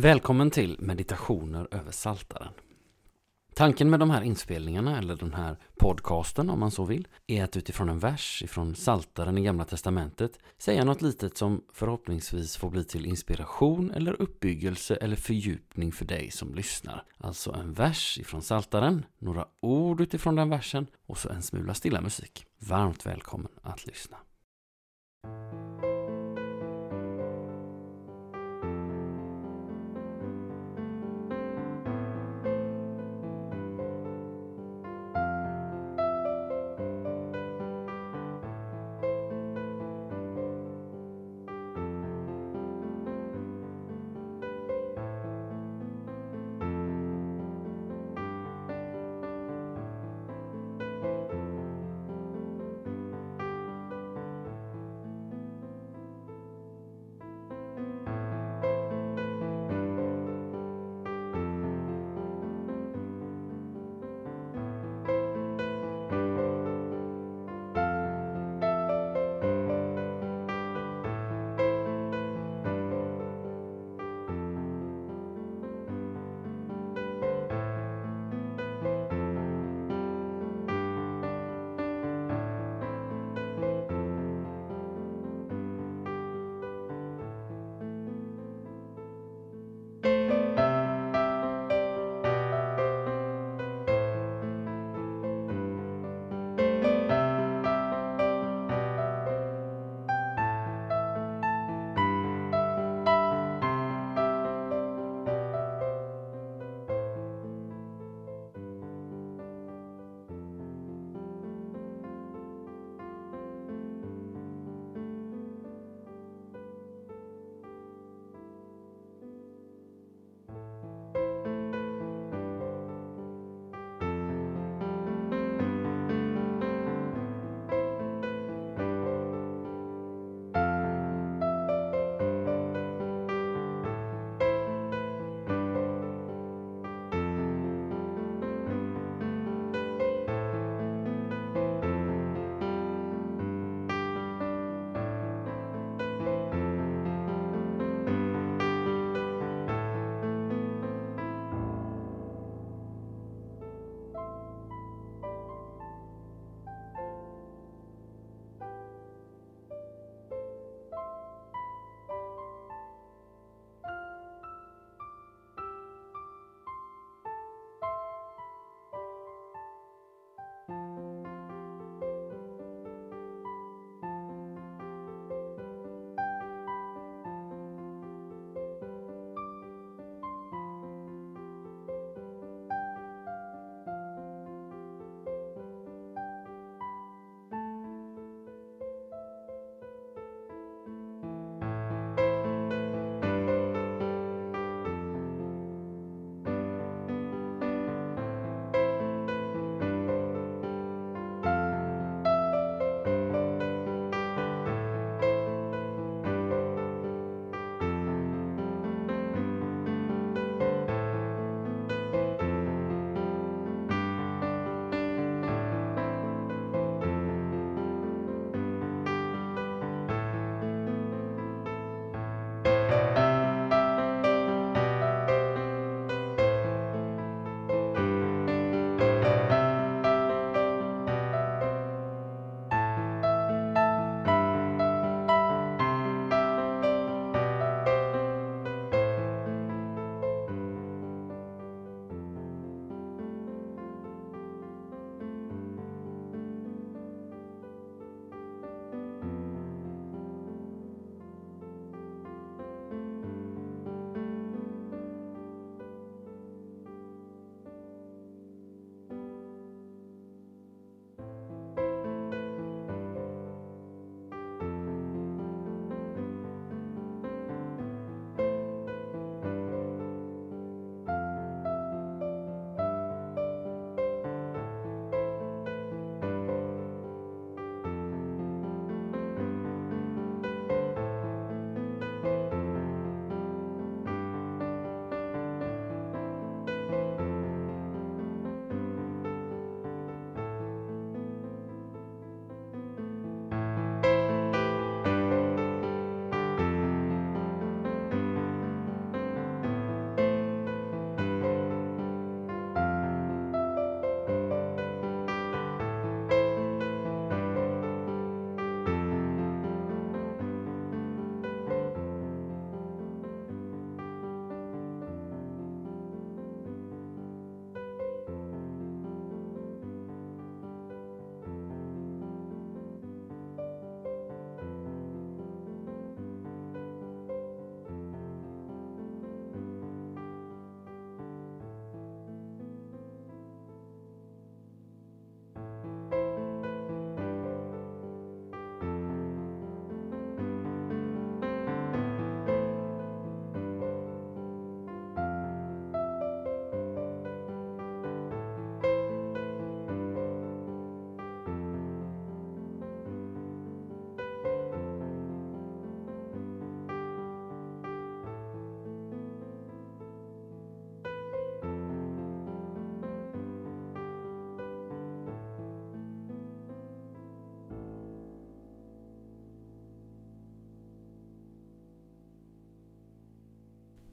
Välkommen till meditationer över Saltaren. Tanken med de här inspelningarna, eller den här podcasten om man så vill, är att utifrån en vers ifrån Saltaren i Gamla Testamentet säga något litet som förhoppningsvis får bli till inspiration eller uppbyggelse eller fördjupning för dig som lyssnar. Alltså en vers ifrån Saltaren, några ord utifrån den versen och så en smula stilla musik. Varmt välkommen att lyssna.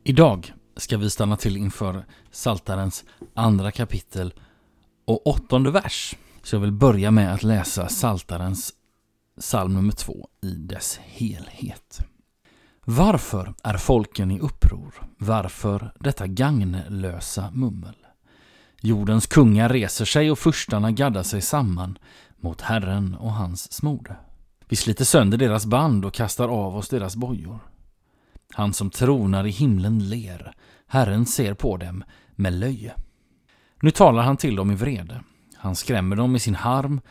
Idag ska vi stanna till inför Saltarens andra kapitel och åttonde vers. Så jag vill börja med att läsa Saltarens psalm nummer två i dess helhet. Varför är folken i uppror? Varför detta gagnlösa mummel? Jordens kungar reser sig och furstarna gaddar sig samman mot Herren och hans smorde. Vi sliter sönder deras band och kastar av oss deras bojor. Han som tronar i himlen ler, Herren ser på dem med löje. Nu talar han till dem i vrede. Han skrämmer dem med sin harm.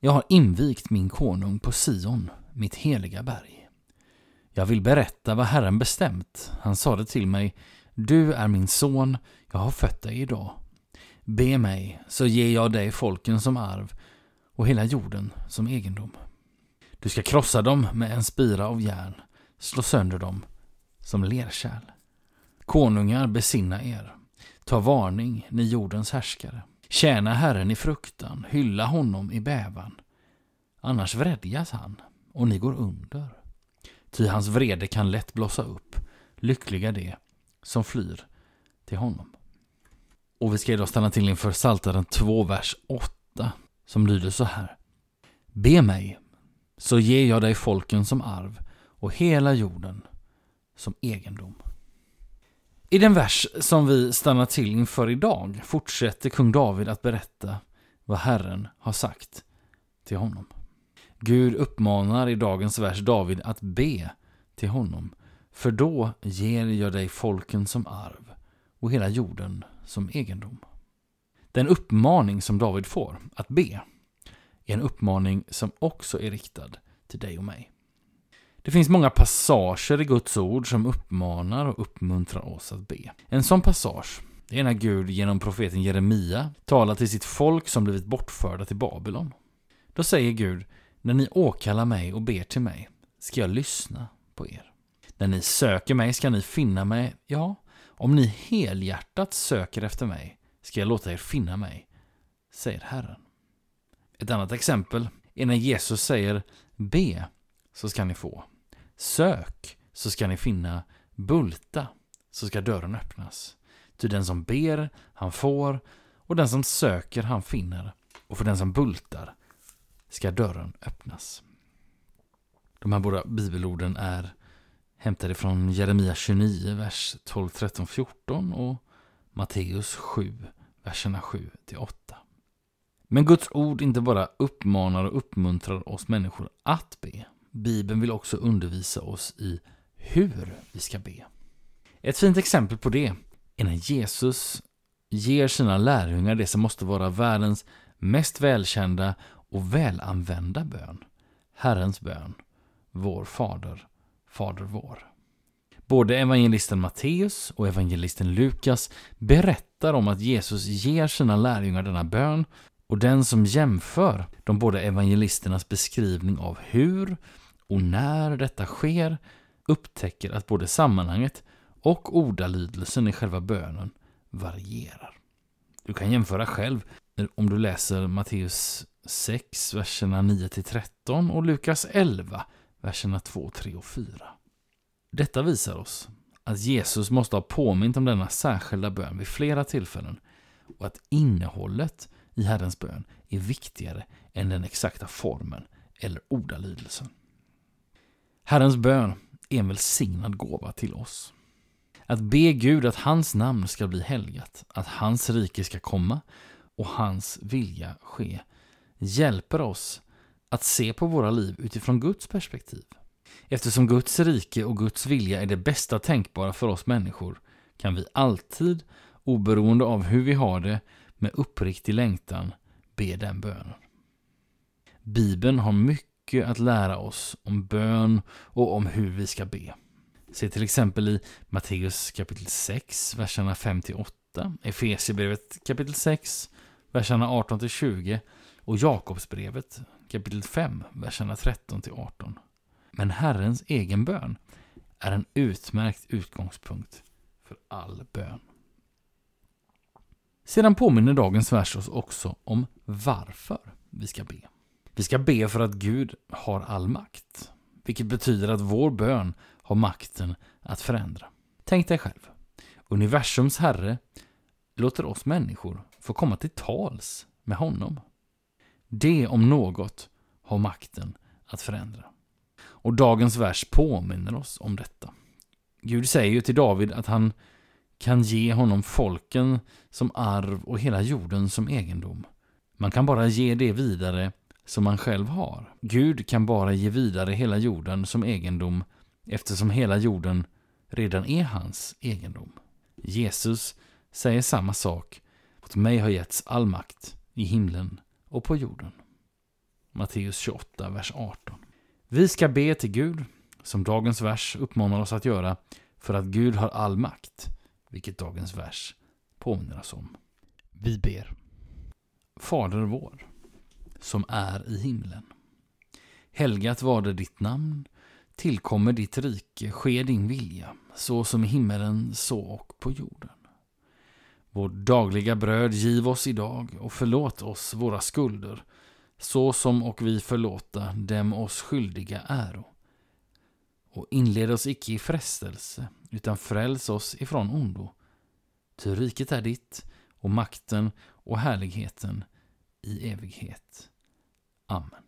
Jag har invigt min konung på Sion, mitt heliga berg. Jag vill berätta vad Herren bestämt. Han sade till mig, du är min son, jag har fött dig idag. Be mig, så ger jag dig folken som arv och hela jorden som egendom. Du ska krossa dem med en spira av järn, slå sönder dem som lerkärl. Konungar, besinna er. Ta varning, ni jordens härskare. Tjäna Herren i fruktan, hylla honom i bävan. Annars vredgas han, och ni går under. Ty hans vrede kan lätt blossa upp. Lyckliga de som flyr till honom. Och vi ska idag stanna till inför Psaltaren 2, vers 8, som lyder så här. Be mig, så ger jag dig folken som arv och hela jorden som egendom. I den vers som vi stannar till inför idag fortsätter kung David att berätta vad Herren har sagt till honom. Gud uppmanar i dagens vers David att be till honom, för då ger jag dig folken som arv och hela jorden som egendom. Den uppmaning som David får att be är en uppmaning som också är riktad till dig och mig. Det finns många passager i Guds ord som uppmanar och uppmuntrar oss att be. En sån passage är när Gud genom profeten Jeremia talar till sitt folk som blivit bortförda till Babylon. Då säger Gud, när ni åkallar mig och ber till mig ska jag lyssna på er. När ni söker mig ska ni finna mig, ja, om ni helhjärtat söker efter mig ska jag låta er finna mig, säger Herren. Ett annat exempel är när Jesus säger be så ska ni få. Sök så ska ni finna. Bulta så ska dörren öppnas. Ty den som ber, han får och den som söker, han finner. Och för den som bultar ska dörren öppnas. De här båda bibelorden är hämtade från Jeremia 29, vers 12, 13, 14 och Matteus 7, verserna 7 till 8. Men Guds ord inte bara uppmanar och uppmuntrar oss människor att be. Bibeln vill också undervisa oss i hur vi ska be. Ett fint exempel på det är när Jesus ger sina lärjungar det som måste vara världens mest välkända och välanvända bön. Herrens bön, vår Fader, Fader vår. Både evangelisten Matteus och evangelisten Lukas berättar om att Jesus ger sina lärjungar denna bön och den som jämför de båda evangelisternas beskrivning av hur och när detta sker upptäcker att både sammanhanget och ordalydelsen i själva bönen varierar. Du kan jämföra själv om du läser Matteus 6, verserna 9-13 och Lukas 11, verserna 2, 3 och 4. Detta visar oss att Jesus måste ha påmint om denna särskilda bön vid flera tillfällen och att innehållet i Herrens bön är viktigare än den exakta formen eller ordalydelsen. Herrens bön är en välsignad gåva till oss. Att be Gud att hans namn ska bli helgat, att hans rike ska komma och hans vilja ske hjälper oss att se på våra liv utifrån Guds perspektiv. Eftersom Guds rike och Guds vilja är det bästa tänkbara för oss människor kan vi alltid, oberoende av hur vi har det, med uppriktig längtan be den bönen. Bibeln har mycket att lära oss om bön och om hur vi ska be. Se till exempel i Matteus kapitel 6, verserna 5-8, Efesierbrevet kapitel 6, verserna 18-20 och Jakobsbrevet kapitel 5, verserna 13-18. Men Herrens egen bön är en utmärkt utgångspunkt för all bön. Sedan påminner dagens vers oss också om varför vi ska be. Vi ska be för att Gud har all makt, vilket betyder att vår bön har makten att förändra. Tänk dig själv. Universums herre låter oss människor få komma till tals med honom. Det om något har makten att förändra. Och dagens vers påminner oss om detta. Gud säger ju till David att han kan ge honom folken som arv och hela jorden som egendom. Man kan bara ge det vidare som man själv har. Gud kan bara ge vidare hela jorden som egendom eftersom hela jorden redan är hans egendom. Jesus säger samma sak. Åt mig har getts all makt i himlen och på jorden. Matteus 28, vers 18. Vi ska be till Gud, som dagens vers uppmanar oss att göra, för att Gud har all makt, vilket dagens vers påminner oss om. Vi ber. Fader vår, som är i himlen. Helgat var det ditt namn, tillkommer ditt rike, ske din vilja, så som i himmelen, så och på jorden. Vårt dagliga bröd giv oss idag och förlåt oss våra skulder, så som och vi förlåta dem oss skyldiga äro. Och inled oss icke i frestelse, utan fräls oss ifrån ondo. Ty riket är ditt, och makten och härligheten i evighet. Amen.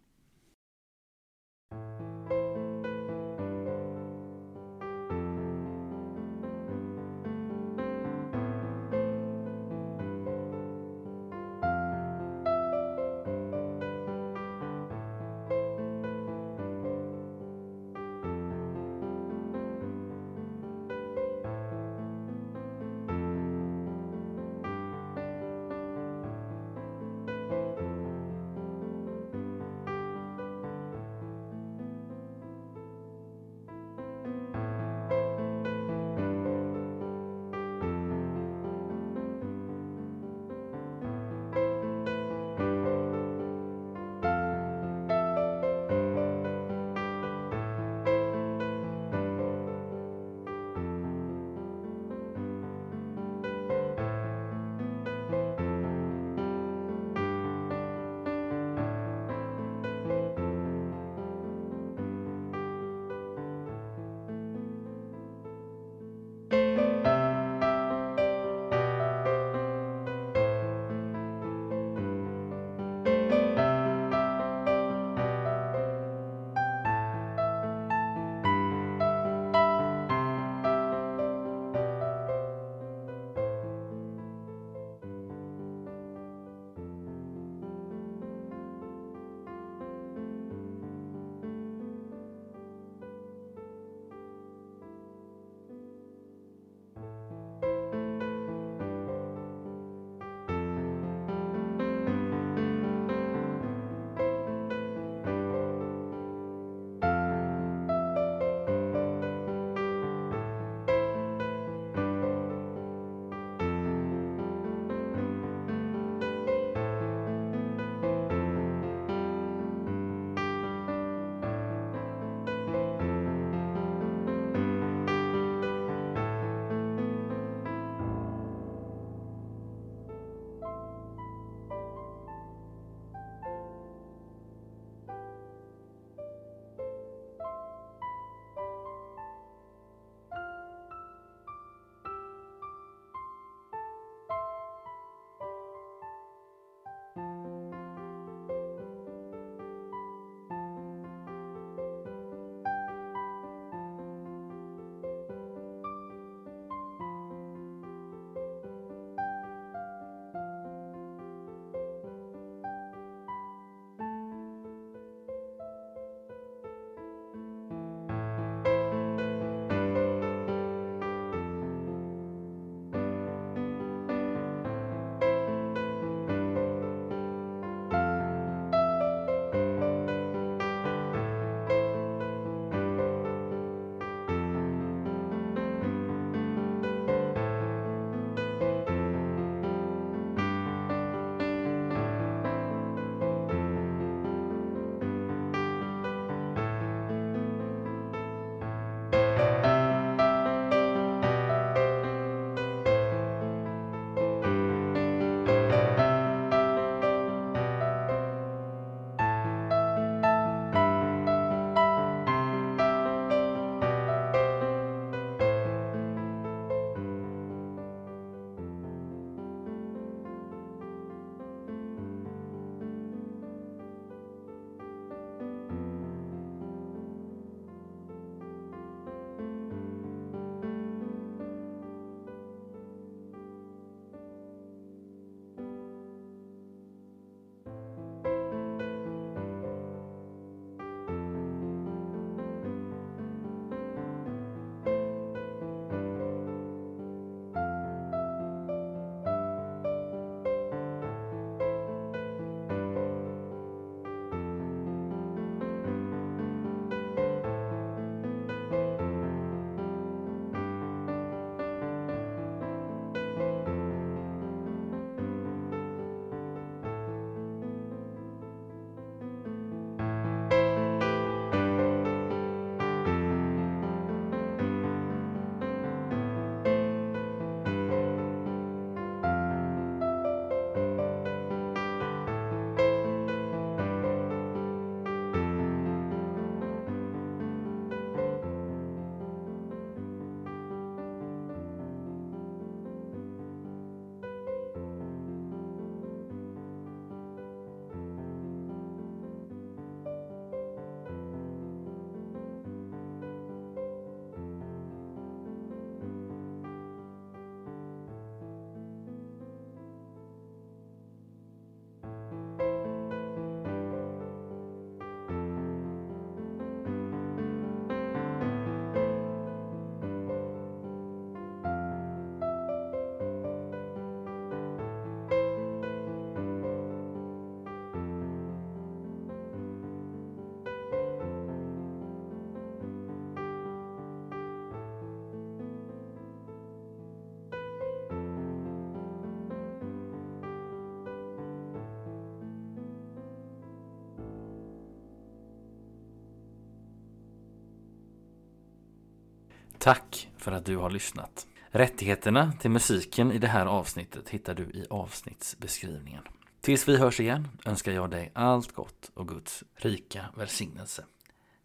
Tack för att du har lyssnat. Rättigheterna till musiken i det här avsnittet hittar du i avsnittsbeskrivningen. Tills vi hörs igen önskar jag dig allt gott och Guds rika välsignelse.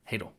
Hej då!